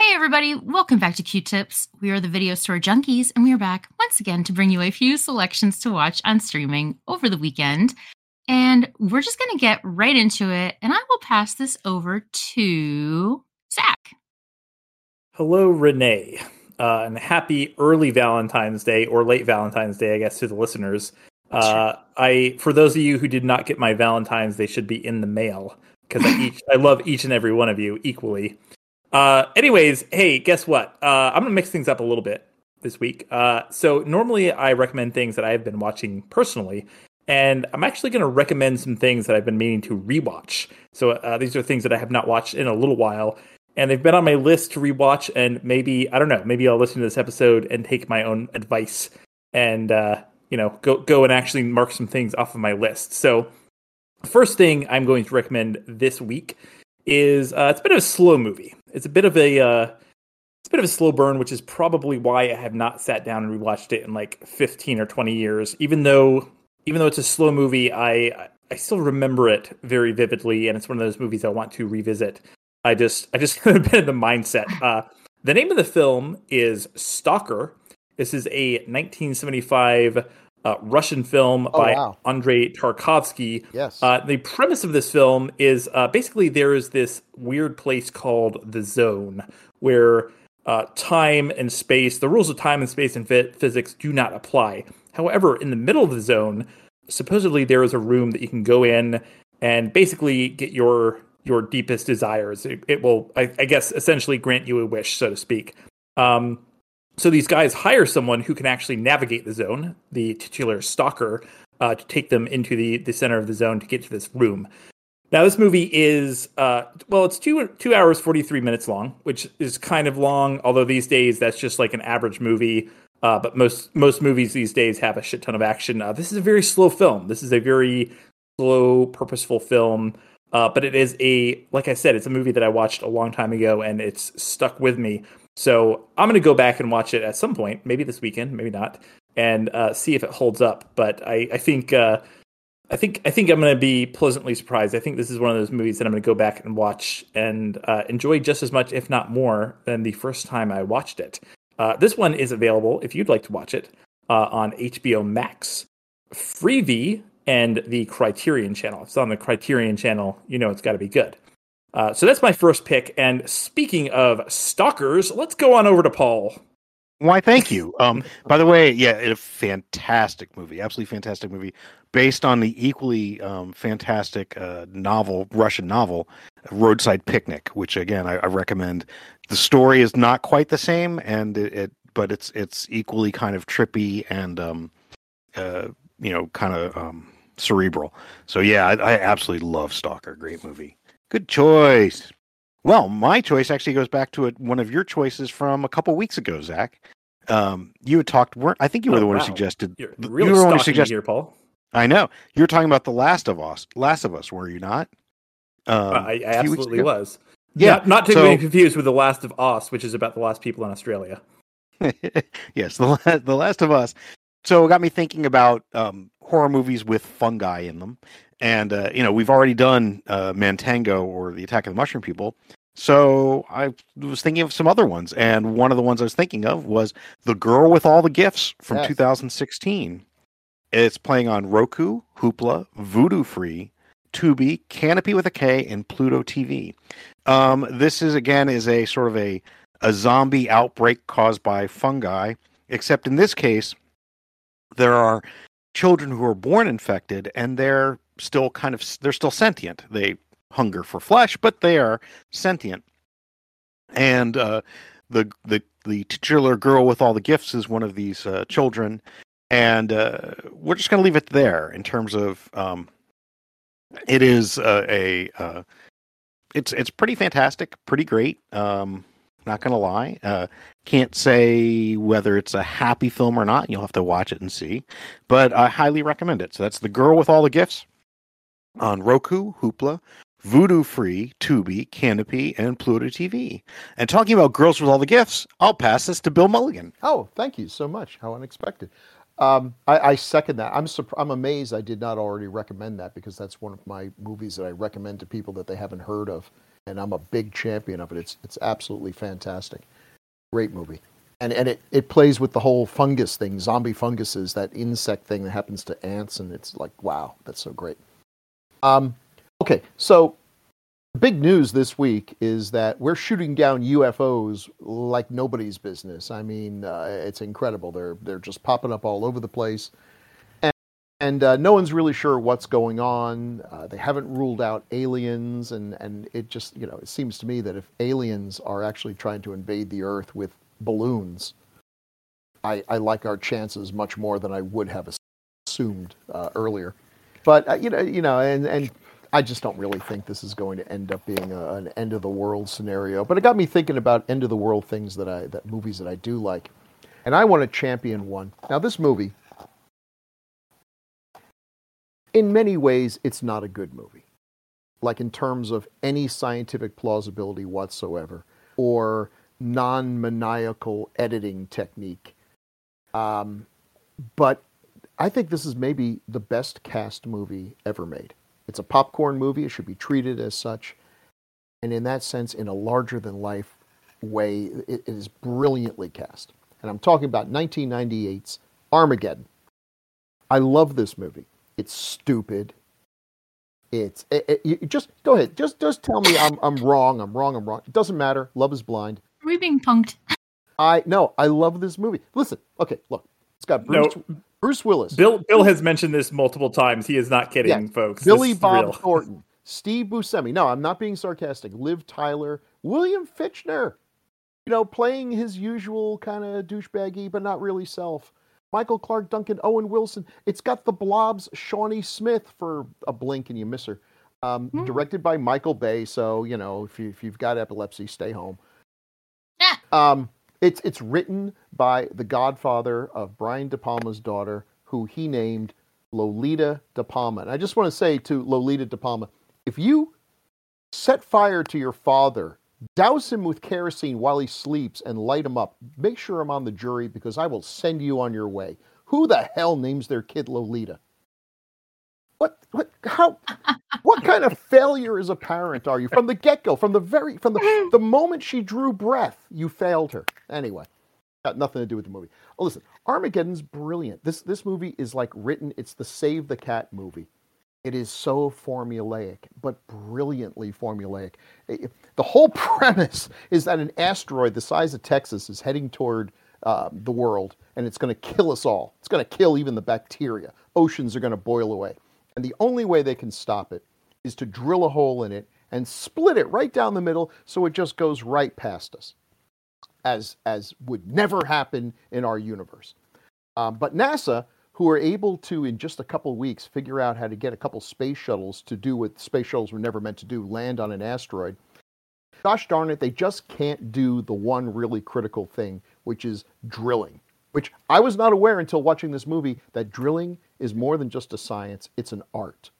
Hey, everybody, welcome back to Queue Tips. We are the video store junkies, and we are back once again to bring you a few selections to watch on streaming over the weekend. And we're just going to get right into it, and I will pass this over to Zach. Hello, Renee, uh, and happy early Valentine's Day or late Valentine's Day, I guess, to the listeners. Uh, I, for those of you who did not get my Valentines, they should be in the mail because I, each, I love each and every one of you equally. Uh, anyways, hey, guess what? Uh, I'm gonna mix things up a little bit this week. Uh, so normally I recommend things that I've been watching personally, and I'm actually gonna recommend some things that I've been meaning to rewatch. So uh, these are things that I have not watched in a little while, and they've been on my list to rewatch. And maybe I don't know, maybe I'll listen to this episode and take my own advice and uh, you know go go and actually mark some things off of my list. So first thing I'm going to recommend this week is uh, it's a bit of a slow movie. It's a bit of a uh, it's a bit of a slow burn, which is probably why I have not sat down and rewatched it in like 15 or 20 years. Even though even though it's a slow movie, I I still remember it very vividly, and it's one of those movies I want to revisit. I just I just haven't been in the mindset. Uh, the name of the film is Stalker. This is a 1975 uh, Russian film Oh, by wow. Andrei Tarkovsky. Yes. Uh, the premise of this film is uh, basically there is this weird place called the Zone where uh, time and space, the rules of time and space and phy- physics do not apply. However, in the middle of the zone, supposedly there is a room that you can go in and basically get your your deepest desires. It, it will, I, I guess, essentially grant you a wish, so to speak. Um, so these guys hire someone who can actually navigate the zone, the titular stalker, uh, to take them into the, the center of the zone to get to this room. Now, this movie is uh, well, it's two two hours forty three minutes long, which is kind of long. Although these days that's just like an average movie. Uh, but most most movies these days have a shit ton of action. Uh, this is a very slow film. This is a very slow, purposeful film. Uh, but it is a like I said, it's a movie that I watched a long time ago, and it's stuck with me. So I'm gonna go back and watch it at some point, maybe this weekend, maybe not, and uh, see if it holds up. But I, I think uh, I think I think I'm going to be pleasantly surprised. I think this is one of those movies that I'm going to go back and watch and uh, enjoy just as much, if not more, than the first time I watched it. Uh, this one is available if you'd like to watch it uh, on HBO Max, Freevee, and the Criterion Channel. If it's on the Criterion Channel, you know it's got to be good. Uh, so that's my first pick. And speaking of stalkers, let's go on over to Paul. Why, thank you. Um, by the way, yeah, a fantastic movie, absolutely fantastic movie, based on the equally um, fantastic uh, novel, Russian novel, Roadside Picnic, which again I, I recommend. The story is not quite the same, and it, it but it's it's equally kind of trippy and um, uh, you know, kind of um, cerebral. So yeah, I, I absolutely love Stalker. Great movie. Good choice. Well, my choice actually goes back to it, one of your choices from a couple weeks ago, Zach. Um, you had talked. weren't I think you were Oh, the one wow. who suggested. You're you really were the one who suggested. here, Paul. I know you were talking about the Last of Us. Last of Us, were you not? Um, Uh, I, I a few absolutely was. Yeah, Not, not to so- be confused with The Last of Us, which is about the last people in Australia. yes, the the Last of Us. So it got me thinking about um, horror movies with fungi in them, and uh, you know we've already done uh, Matango or the Attack of the Mushroom People. So I was thinking of some other ones, and one of the ones I was thinking of was The Girl with All the Gifts from Yes. 2016. It's playing on Roku, Hoopla, Vudu Free, Tubi, Kanopy with a K, and Pluto TV. Um, this is again is a sort of a a zombie outbreak caused by fungi, except in this case, there are children who are born infected and they're still kind of they're still sentient. They hunger for flesh, but they are sentient. And uh, the the the titular girl with all the gifts is one of these uh, children, and uh, we're just going to leave it there in terms of um, it is uh, a uh, it's it's pretty fantastic, pretty great. Um, not gonna lie, uh, can't say whether it's a happy film or not. You'll have to watch it and see, but I highly recommend it. So that's the girl with all the gifts on Roku, Hoopla, Vudu Free, Tubi, Kanopy, and Pluto TV. And talking about girls with all the gifts, I'll pass this to Bill Mulligan. Oh, thank you so much. How unexpected. Um, I, I second that. I'm surp- I'm amazed I did not already recommend that because that's one of my movies that I recommend to people that they haven't heard of. And I'm a big champion of it. It's it's absolutely fantastic. Great movie. And and it, it plays with the whole fungus thing, zombie funguses, that insect thing that happens to ants, and it's like, wow, that's so great. Um, okay, so big news this week is that we're shooting down UFOs like nobody's business. I mean, uh, it's incredible. They're they're just popping up all over the place, and uh, no one's really sure what's going on. Uh, they haven't ruled out aliens, and and it just you know it seems to me that if aliens are actually trying to invade the Earth with balloons, I, I like our chances much more than I would have assumed uh, earlier. But uh, you know, you know, and and I just don't really think this is going to end up being a, an end of the world scenario. But it got me thinking about end of the world things that I that movies that I do like, and I want to champion one. Now, this movie, in many ways, it's not a good movie, like in terms of any scientific plausibility whatsoever, or non-maniacal editing technique. Um, but I think this is maybe the best cast movie ever made. It's a popcorn movie. It should be treated as such. And in that sense, in a larger than life way, it, it is brilliantly cast. And I'm talking about 1998's Armageddon. I love this movie. It's stupid. It's it, it, you just go ahead. Just just tell me I'm I'm wrong. I'm wrong. I'm wrong. It doesn't matter. Love is blind. Are we being punked? I no. I love this movie. Listen. Okay. Look. It's got Bruce No. Bruce Willis. Bill Bill has mentioned this multiple times. He is not kidding, Yeah. folks. Billy This Bob real. Thornton, Steve Buscemi. No, I'm not being sarcastic. Liv Tyler, William Fichtner. You know, playing his usual kind of douchebaggy, but not really self. Michael Clarke Duncan, Owen Wilson. It's got the Blob's Shawnee Smith for a blink and you miss her. Um, Hmm. Directed by Michael Bay. So you know, if you if you've got epilepsy, stay home. Ah. Um, it's it's written by the godfather of Brian De Palma's daughter, who he named Lolita De Palma. And I just want to say to Lolita De Palma, if you set fire to your father, douse him with kerosene while he sleeps, and light him up, make sure I'm on the jury because I will send you on your way. Who the hell names their kid Lolita? What what how what kind of failure as a parent are you? From the get-go from the very from the the moment she drew breath you failed her. Anyway got nothing to do with the movie. Oh listen armageddon's brilliant. This this movie is like written it's the save the cat movie it is so formulaic but brilliantly formulaic. The whole premise is that an asteroid the size of texas is heading toward uh, the world and it's going to kill us all. It's going to kill even the bacteria. Oceans are going to boil away. And the only way they can stop it is to drill a hole in it and split it right down the middle so it just goes right past us, as, as would never happen in our universe. Um, but NASA, who are able to, in just a couple weeks, figure out how to get a couple space shuttles to do what space shuttles were never meant to do land on an asteroid. Gosh darn it, they just can't do the one really critical thing, which is drilling. Which I was not aware until watching this movie that drilling is more than just a science, it's an art.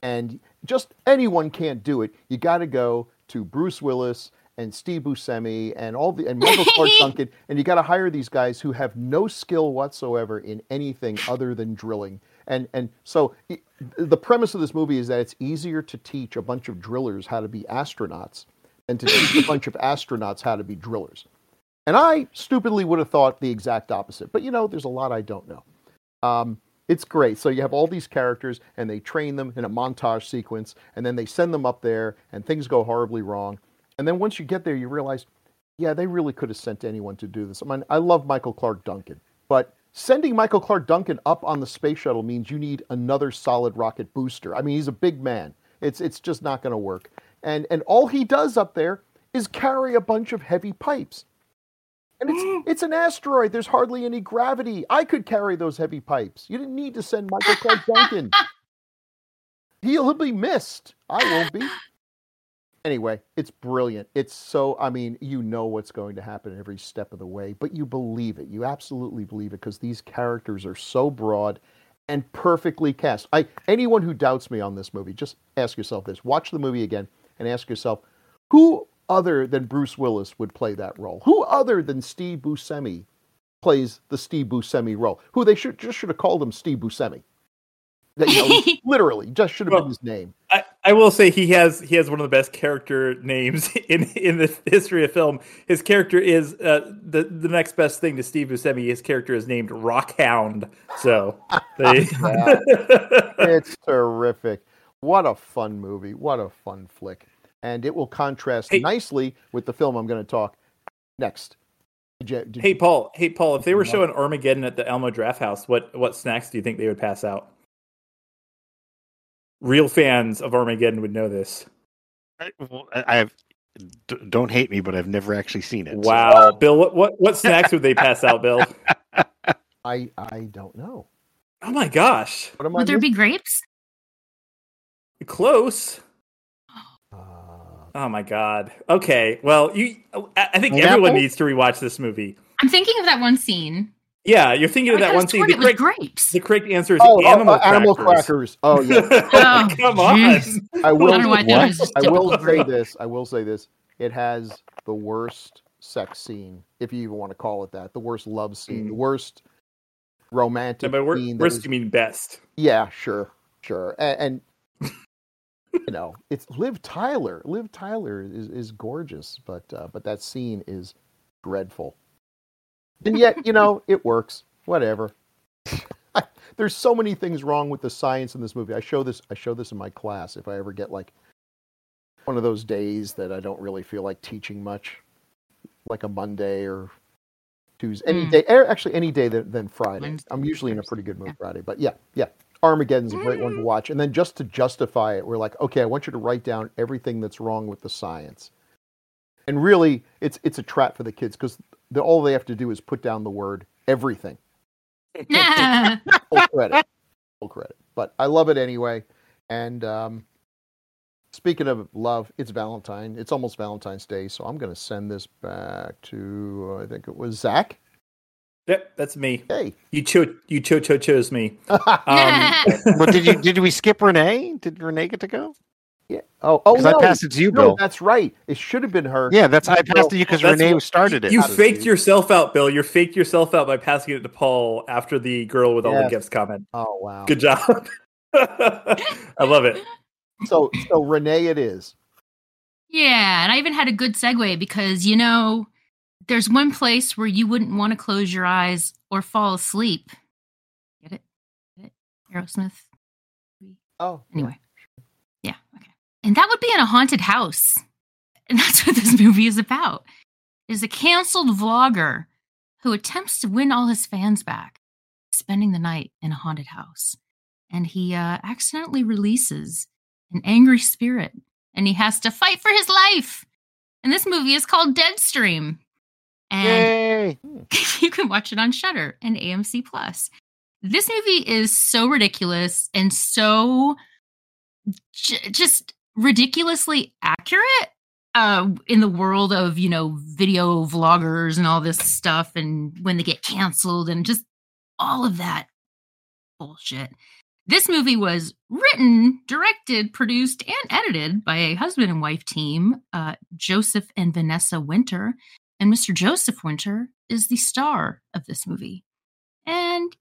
And just anyone can't do it. You got to go to Bruce Willis and Steve Buscemi and all the and Michael Clarke Duncan, and you got to hire these guys who have no skill whatsoever in anything other than drilling. And and so the premise of this movie is that it's easier to teach a bunch of drillers how to be astronauts than to teach a bunch of astronauts how to be drillers. And I stupidly would have thought the exact opposite. But you know, there's a lot I don't know. Um, it's great. So you have all these characters, and they train them in a montage sequence, and then they send them up there, and things go horribly wrong. And then once you get there, you realize, yeah, they really could have sent anyone to do this. I mean, I love Michael Clarke Duncan, but sending Michael Clarke Duncan up on the space shuttle means you need another solid rocket booster. I mean, he's a big man. It's it's just not going to work. And and all he does up there is carry a bunch of heavy pipes. And it's it's an asteroid. There's hardly any gravity. I could carry those heavy pipes. You didn't need to send Michael Clarke Duncan. He'll be missed. I won't be. Anyway, it's brilliant. It's so I mean, you know what's going to happen every step of the way, but you believe it. You absolutely believe it because these characters are so broad and perfectly cast. I anyone who doubts me on this movie, just ask yourself this. Watch the movie again and ask yourself, who other than Bruce Willis would play that role? Who other than Steve Buscemi plays the Steve Buscemi role? Who they should just should have called him Steve Buscemi. That, you know, literally, just should have Well, been his name. I, I will say he has he has one of the best character names in in the history of film. His character is uh, the the next best thing to Steve Buscemi. His character is named Rockhound. So they, it's terrific. What a fun movie. What a fun flick. And it will contrast Hey. nicely with the film I'm going to talk next. Did you- did hey Paul, hey Paul, if they were showing Armageddon at the Elmo Draft House, what what snacks do you think they would pass out? Real fans of Armageddon would know this. I, well, I- I've d- don't hate me, but I've never actually seen it. so- Wow, Bill, what, what what snacks would they pass out, Bill? I, I don't know. Oh my gosh, What am I Would there missing? be grapes? close. Uh, Oh my god. Okay, well, you, I I think Pineapple? everyone needs to rewatch this movie. I'm thinking of that one scene. Yeah, you're thinking of I that one scene. The correct, grapes. the correct answer is oh, oh, animal, uh, animal crackers. crackers. Oh, yeah. Oh, Come on. jeez. I will, I don't know why that was just I will say this. I will say this. It has the worst sex scene, if you even want to call it that. The worst love scene. The worst romantic but wor- scene. that worst was- you mean best. Yeah, sure, sure. And, and you know, it's Liv Tyler. Liv Tyler is, is gorgeous, but uh, but that scene is dreadful. And yet, you know, it works. Whatever. There's so many things wrong with the science in this movie. I show this. I show this in my class. If I ever get like one of those days that I don't really feel like teaching much, like a Monday or Tuesday, any Mm. day. er, Actually, any day than, than Friday. Wednesday, I'm usually in a pretty good mood yeah. Friday. But yeah, yeah. Armageddon's a great Mm. one to watch. And then just to justify it, we're like, okay, I want you to write down everything that's wrong with the science. And really, it's it's a trap for the kids because the, all they have to do is put down the word everything. Nah. Full credit. Full credit. But I love it anyway. And um, speaking of love, it's Valentine. It's almost Valentine's Day. So I'm going to send this back to, I think it was Zach. Yep, that's me. Hey. You cho you cho cho chose me. Um, well, did you did we skip Renee? Did Renee get to go? Yeah. Oh, oh no. I passed it to you, no, Bill. that's right. It should have been her. Yeah, that's I No, passed it to you because that's Renee what- started it. you so faked yourself out, Bill. You faked yourself out by passing it to Paul after the girl with all the gifts comment. Oh, wow. Good job. I love it. So, so Renee it is. Yeah, and I even had a good segue because you know, there's one place where you wouldn't want to close your eyes or fall asleep. Get it? Get it? Aerosmith. Oh, Anyway. And that would be in a haunted house. And that's what this movie is about. Is a canceled vlogger who attempts to win all his fans back, spending the night in a haunted house. And he uh, accidentally releases an angry spirit and he has to fight for his life. And this movie is called Deadstream. And you can watch it on Shudder and AMC Plus. This movie is so ridiculous and so j- just ridiculously accurate uh, in the world of you know video vloggers and all this stuff, and when they get canceled and just all of that bullshit. This movie was written, directed, produced, and edited by a husband and wife team, uh, Joseph and Vanessa Winter. And Mr. Joseph Winter is the star of this movie. And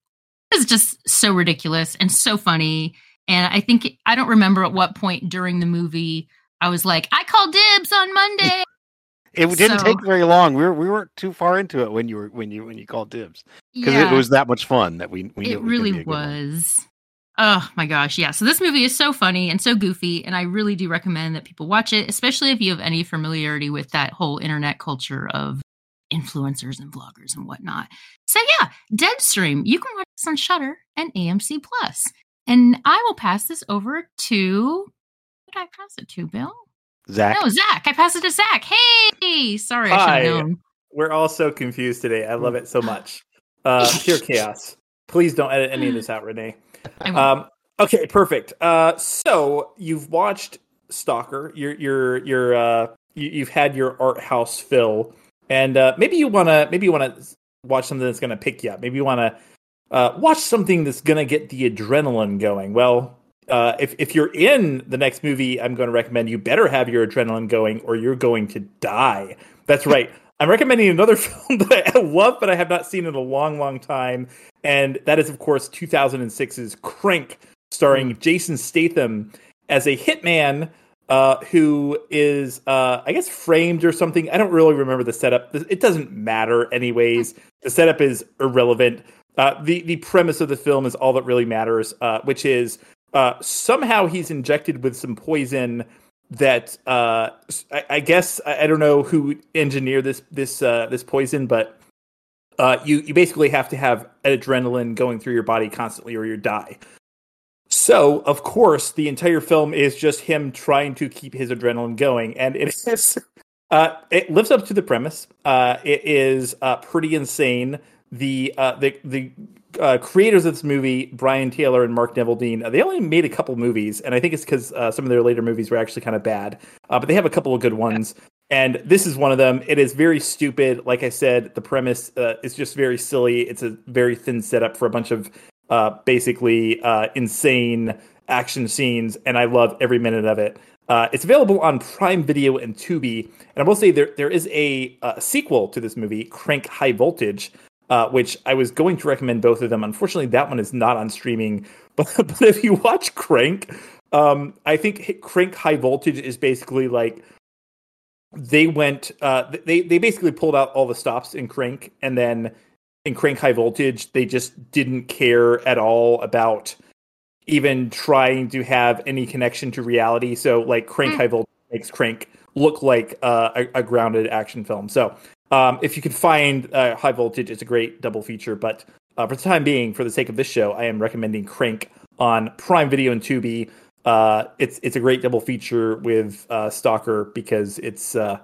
it's just so ridiculous and so funny. And I think, I don't remember at what point during the movie I was like, I call dibs on Monday. It didn't So- take very long. We were we weren't too far into it when you were when you when you called dibs because Yeah. it was that much fun that we we knew it really one. was. Oh my gosh, yeah. So this movie is so funny and so goofy, and I really do recommend that people watch it, especially if you have any familiarity with that whole internet culture of influencers and vloggers and whatnot. So yeah, Deadstream. You can watch this on Shudder and AMC Plus. And I will pass this over to who did I pass it to, Bill? Zach. No, Zach. I passed it to Zach. Hey, sorry, I should Hi. have known. We're all so confused today. I love it so much. Uh, pure chaos. Please don't edit any of this out, Renee. I. Um, okay, perfect. Uh, so you've watched Stalker. You're you're you're uh, you, you've had your art house fill, and uh, maybe you wanna maybe you wanna watch something that's gonna pick you up. Maybe you wanna uh, watch something that's gonna get the adrenaline going. Well, uh, if if you're in the next movie, I'm going to recommend you better have your adrenaline going, or you're going to die. That's right. I'm recommending another film that I love, but I have not seen in a long, long time, and that is, of course, 2006's Crank, starring Jason Statham as a hitman uh, who is, uh, I guess, framed or something. I don't really remember the setup. It doesn't matter, anyways. The setup is irrelevant. Uh, the the premise of the film is all that really matters, uh, which is uh, somehow he's injected with some poison that uh, I, I, guess I, I, don't know who engineered this this this poison, but you you basically have to have adrenaline going through your body constantly, or you die. So, of course, the entire film is just him trying to keep his adrenaline going, and it is uh, it lives up to the premise. Uh, it is uh, pretty insane. The uh, the the uh, creators of this movie, Brian Taylor and Mark Neveldine, uh, they only made a couple movies, and I think it's because some of their later movies were actually kind of bad, but they have a couple of good ones. And this is one of them. It is very stupid. Like I said, the premise is just very silly. It's a very thin setup for a bunch of uh, basically uh, insane action scenes, and I love every minute of it. Uh, it's available on Prime Video and Tubi, and I will say there there is a sequel to this movie, Crank High Voltage, uh, which I was going to recommend both of them. Unfortunately, that one is not on streaming. But but if you watch Crank, um, I think Crank High Voltage is basically like they went uh, they they basically pulled out all the stops in Crank and then in Crank High Voltage, they just didn't care at all about even trying to have any connection to reality. So, like, Crank mm. High Voltage makes Crank look like uh, a, a, grounded action film. So, um, if you can find uh, High Voltage, it's a great double feature. But uh, for the time being, for the sake of this show, I am recommending Crank on Prime Video and Tubi. Uh, it's it's a great double feature with uh, Stalker because it's uh,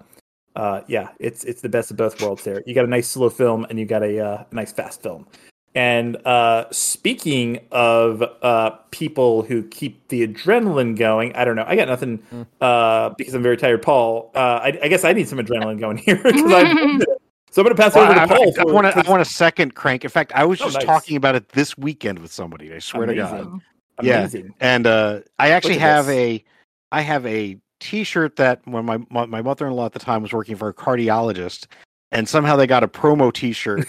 uh, yeah, it's it's the best of both worlds. There, you got a nice slow film and you got a, nice fast film. And uh, speaking of uh, people who keep the adrenaline going, I don't know. I got nothing uh, because I'm very tired. Paul, uh, I, I, guess I need some adrenaline going here. so I'm going to pass well, over to Paul. I, want to. Want a second crank. In fact, I was oh, just nice. talking about it this weekend with somebody. I swear Amazing. to God. Amazing. Yeah, and uh, I actually have this. a. I have a T-shirt that when my my mother-in-law at the time was working for a cardiologist, and somehow they got a promo T-shirt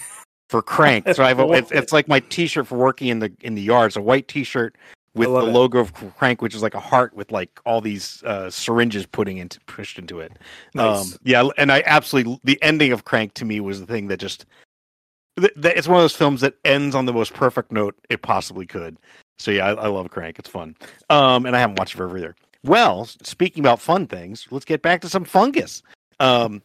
for Crank. So I have a, it's, it's like my T-shirt for working in the in the yards, a white T-shirt with the it. logo of Crank, which is like a heart with like all these uh, syringes putting into pushed into it. Nice. Um, yeah, and I absolutely the ending of Crank to me was the thing that just it's one of those films that ends on the most perfect note it possibly could. So yeah, I, I love Crank. It's fun. Um, and I haven't watched it forever either. Well, speaking about fun things, let's get back to some fungus. Um,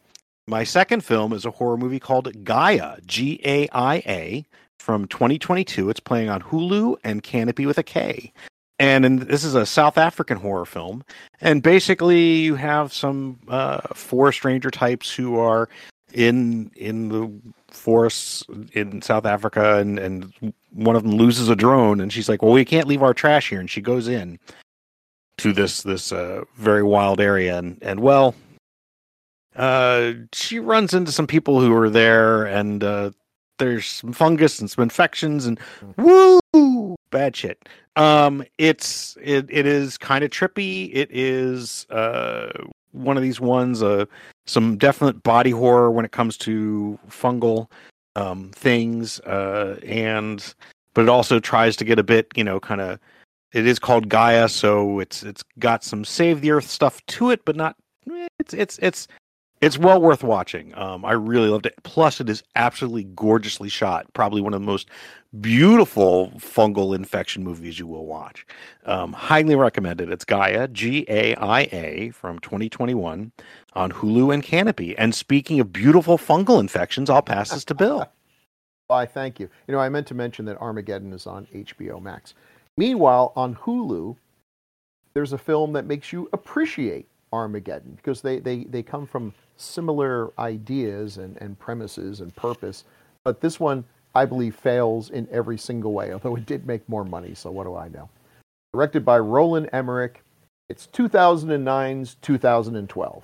my second film is a horror movie called Gaia, G A I A, from 2022. It's playing on Hulu and Kanopy with a K. And, this is a South African horror film. And basically, you have some uh, forest ranger types who are in in the forests in South Africa, and, and one of them loses a drone, and she's like, "Well, we can't leave our trash here," and she goes in to this this uh, very wild area, and and well, uh, she runs into some people who are there, and uh, there's some fungus and some infections, and woo, bad shit. Um, it's it it is kind of trippy. It is uh one of these ones. Uh, some definite body horror when it comes to fungal um things. Uh, and but it also tries to get a bit, you know, kind of it is called Gaia, so it's it's got some save the earth stuff to it, but not it's it's it's it's well worth watching. Um, I really loved it. Plus, it is absolutely gorgeously shot. Probably one of the most beautiful fungal infection movies you will watch. Um, highly recommended. It's Gaia, G A I A, from 2021 on Hulu and Kanopy. And speaking of beautiful fungal infections, I'll pass this to Bill. Why, thank you. You know, I meant to mention that Armageddon is on HBO Max. Meanwhile, on Hulu, there's a film that makes you appreciate Armageddon because they, they, they come from similar ideas and, and premises and purpose. But this one, I believe, fails in every single way, although it did make more money, so what do I know? Directed by Roland Emmerich. It's 2009's 2012.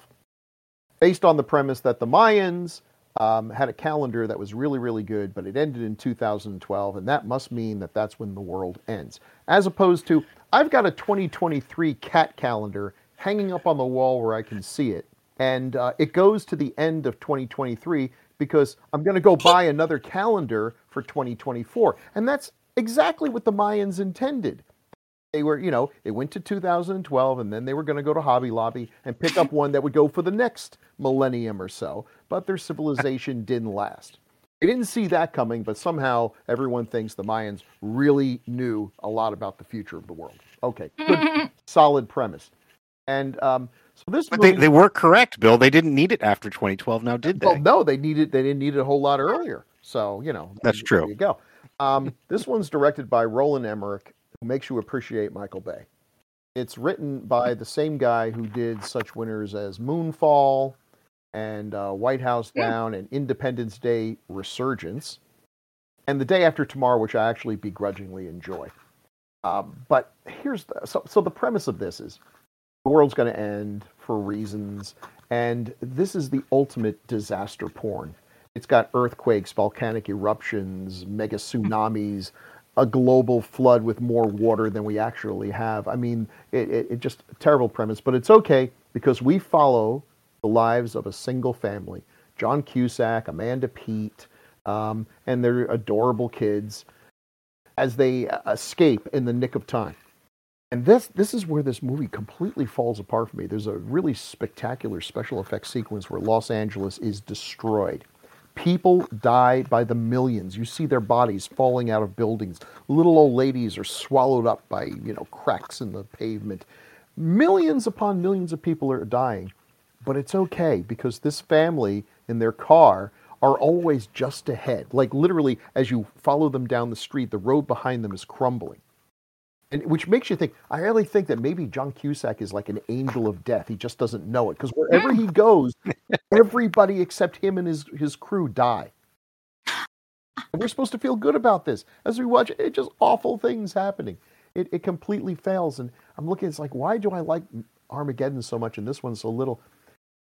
Based on the premise that the Mayans um, had a calendar that was really, really good, but it ended in 2012, and that must mean that that's when the world ends. As opposed to, I've got a 2023 cat calendar hanging up on the wall where I can see it, and uh, it goes to the end of 2023 because I'm going to go buy another calendar for 2024. And that's exactly what the Mayans intended. they were, you know, it went to 2012 and then they were going to go to Hobby Lobby and pick up one that would go for the next millennium or so. But their civilization didn't last. They didn't see that coming, but somehow everyone thinks the Mayans really knew a lot about the future of the world. Okay, good, solid premise. And um, so this But movie, they, they were correct, Bill. They didn't need it after 2012. Now, did they? well, no, they needed they didn't need it a whole lot earlier. So you know That's there true. you go. Um, this one's directed by Roland Emmerich, who makes you appreciate Michael Bay. It's written by the same guy who did such winners as Moonfall and uh, White House Yeah. Down and Independence Day Resurgence, and The Day After Tomorrow, which I actually begrudgingly enjoy. Um, but here's the, so so the premise of this is the world's going to end for reasons, and this is the ultimate disaster porn. It's got earthquakes, volcanic eruptions, mega tsunamis, a global flood with more water than we actually have. I mean, it, it, it just a terrible premise, but it's okay because we follow the lives of a single family: John Cusack, Amanda Peet, um, and their adorable kids as they uh, escape in the nick of time. And this this is where this movie completely falls apart for me. There's a really spectacular special effects sequence where Los Angeles is destroyed. People die by the millions. You see their bodies falling out of buildings. Little old ladies are swallowed up by, you know, cracks in the pavement. Millions upon millions of people are dying. But it's okay because this family in their car are always just ahead. Like literally as you follow them down the street, the road behind them is crumbling and which makes you think i really think that maybe john cusack is like an angel of death. He just doesn't know it. Because wherever he goes everybody except him and his his crew die. And we're supposed to feel good about this. As we watch it just awful things happening. It, it completely fails. And i'm looking it's like why do i like armageddon so much and this one so little?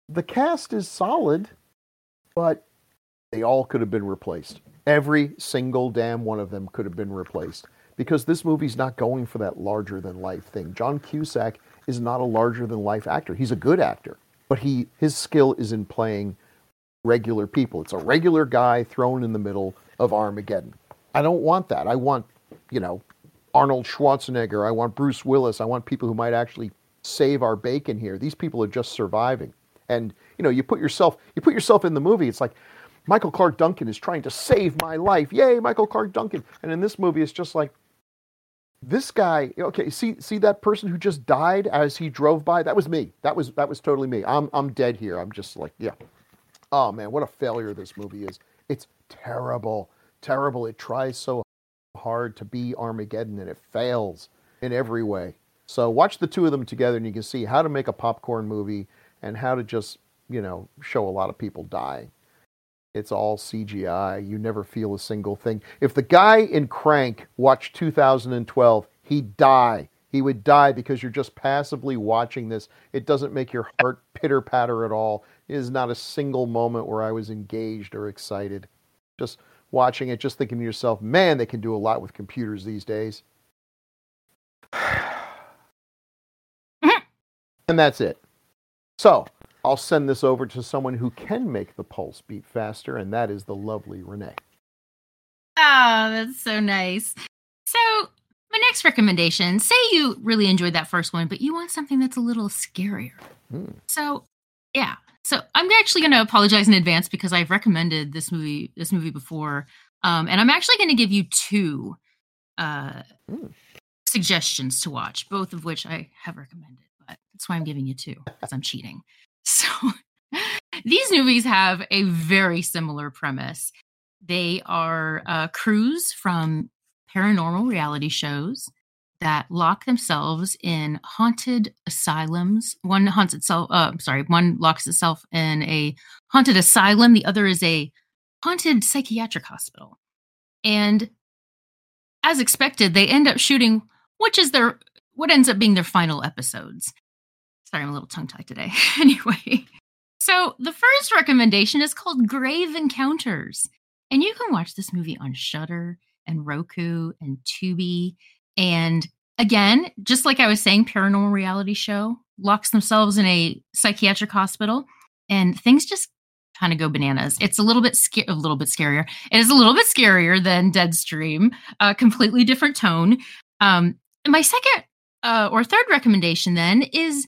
The cast is solid but they all could have been replaced. Every single damn one of them could have been replaced because this movie's not going for that larger than life thing. John Cusack is not a larger than life actor. He's a good actor, but he his skill is in playing regular people. It's a regular guy thrown in the middle of Armageddon. I don't want that. I want, you know, Arnold Schwarzenegger. I want Bruce Willis. I want people who might actually save our bacon here. These people are just surviving. And, you know, you put yourself you put yourself in the movie. It's like Michael Clarke Duncan is trying to save my life. Yay, Michael Clarke Duncan. And in this movie it's just like this guy okay see see that person who just died as he drove by? That was me. That was that was totally me. I'm i'm dead here. I'm just like yeah. Oh man what a failure this movie is. It's terrible terrible. It tries so hard to be armageddon and it fails in every way. So watch the two of them together and you can see how to make a popcorn movie and how to just you know show a lot of people dying it's all CGI. You never feel a single thing. If the guy in Crank watched 2012, he'd die. He would die because you're just passively watching this. It doesn't make your heart pitter patter at all. It is not a single moment where I was engaged or excited. Just watching it, just thinking to yourself, man, they can do a lot with computers these days. and that's it. So, I'll send this over to someone who can make the pulse beat faster, and that is the lovely Renee. Oh, that's so nice. So, my next recommendation say you really enjoyed that first one, but you want something that's a little scarier. Hmm. So, yeah. So, I'm actually going to apologize in advance because I've recommended this movie this movie before. Um, and I'm actually going to give you two uh, Hmm. suggestions to watch, both of which I have recommended. But that's why I'm giving you two because I'm cheating. So, these movies have a very similar premise. They are uh, crews from paranormal reality shows that lock themselves in haunted asylums. One haunts itself. Uh, sorry, one locks itself in a haunted asylum. The other is a haunted psychiatric hospital. And as expected, they end up shooting, which is their what ends up being their final episodes. Sorry, I'm a little tongue tied today. anyway, so the first recommendation is called Grave Encounters. And you can watch this movie on Shudder and Roku and Tubi. And again, just like I was saying, paranormal reality show locks themselves in a psychiatric hospital and things just kind of go bananas. It's a little bit sca- a little bit scarier. It is a little bit scarier than Deadstream, a completely different tone. Um, my second uh, or third recommendation then is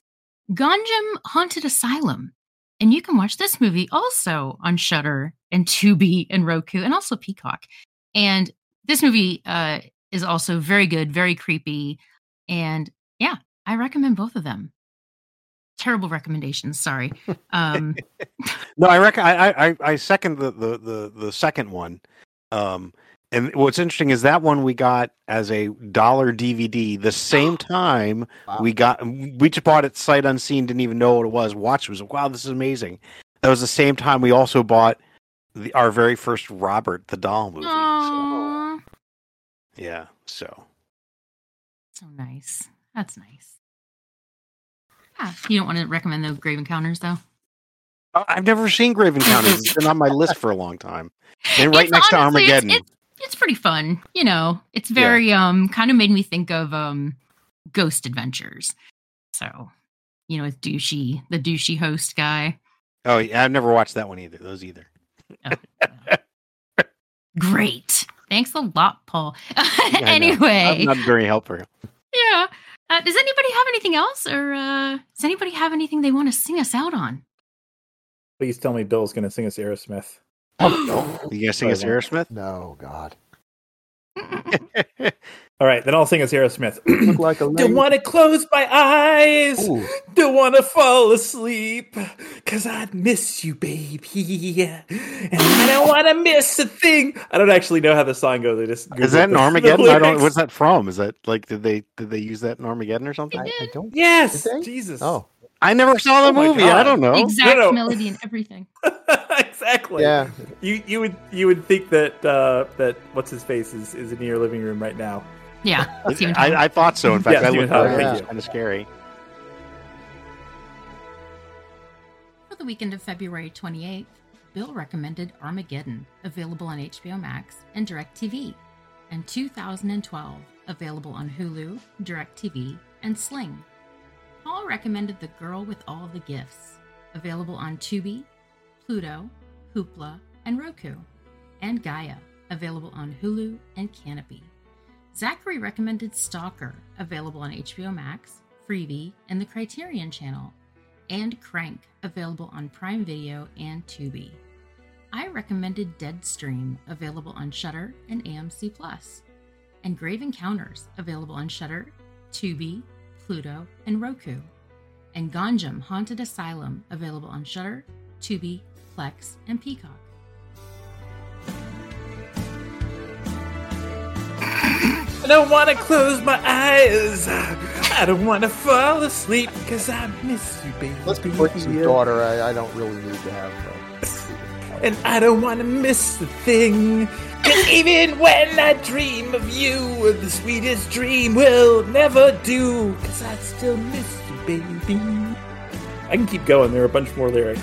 Gonjiam Haunted Asylum. And you can watch this movie also on Shudder and Tubi and Roku and also Peacock. And this movie uh, is also very good, very creepy. And yeah, I recommend both of them. Terrible recommendations, sorry. Um, No, I reckon I, I I second the the the, the second one. Um, and what's interesting is that one we got as a dollar DVD the same time Wow. we got we just bought it sight unseen, didn't even know what it was. Watched it was like, wow, this is amazing. That was the same time we also bought the, our very first Robert the Doll movie. So, yeah, so so nice. That's nice. Ah, you don't want to recommend the Grave Encounters, though? I've never seen Grave Encounters. it's been on my list for a long time. And right It's next to honestly- it's- Armageddon. It's, it's pretty fun. You know, it's very um kind of made me think of um Ghost Adventures. So, you know, with douchey the douchey host guy. oh, yeah, I've never watched that one either. Those either. Great. Thanks a lot, Paul. Anyway, I'm not very helpful. yeah. Uh, does anybody have anything else, or uh, does anybody have anything they want to sing us out on? Please tell me Bill's going to sing us Aerosmith. You gonna sing us Sorry, Aerosmith? No, God. All right, then I'll sing as Aerosmith. Look like a Don't want to close my eyes. Ooh. Don't want to fall asleep. Cause I'd miss you, baby. And I don't want to miss a thing. I don't actually know how the song goes. I just Is that Googled in the- the Armageddon? I don't. What's that from? Is that like did they did they use that in Armageddon or something? I, I don't. Yes. Jesus. Oh, I never saw the Oh my movie. I don't know. exact no. melody and everything. exactly. yeah. You you would you would think that uh, that what's his face is, is in your living room right now. Yeah. I, I thought so. In fact, Yeah, I Steven looked Tyler, at It's kind of scary. For the weekend of February 28th, Bill recommended Armageddon, available on HBO Max and DirecTV, and 2012, available on Hulu, DirecTV, and Sling. Paul recommended The Girl with All the Gifts, available on Tubi, Pluto, Hoopla, and Roku, and Gaia, available on Hulu and Kanopy. Zachary recommended Stalker, available on HBO Max, Freevee, and the Criterion Channel, and Crank, available on Prime Video and Tubi. I recommended Deadstream, available on Shudder and AMC Plus, and Grave Encounters, available on Shudder, Tubi, Pluto, and Roku, and Gonjiam Haunted Asylum, available on Shudder, Tubi, Plex, and Peacock. I don't want to close my eyes. I don't want to fall asleep because I miss you, baby. Let's be Brickson's daughter. I, I don't really need to have. Uh, And I don't want to miss a thing. 'Cause even when I dream of you, the sweetest dream will never do. Cause I still miss you, baby. I can keep going. There are a bunch more lyrics.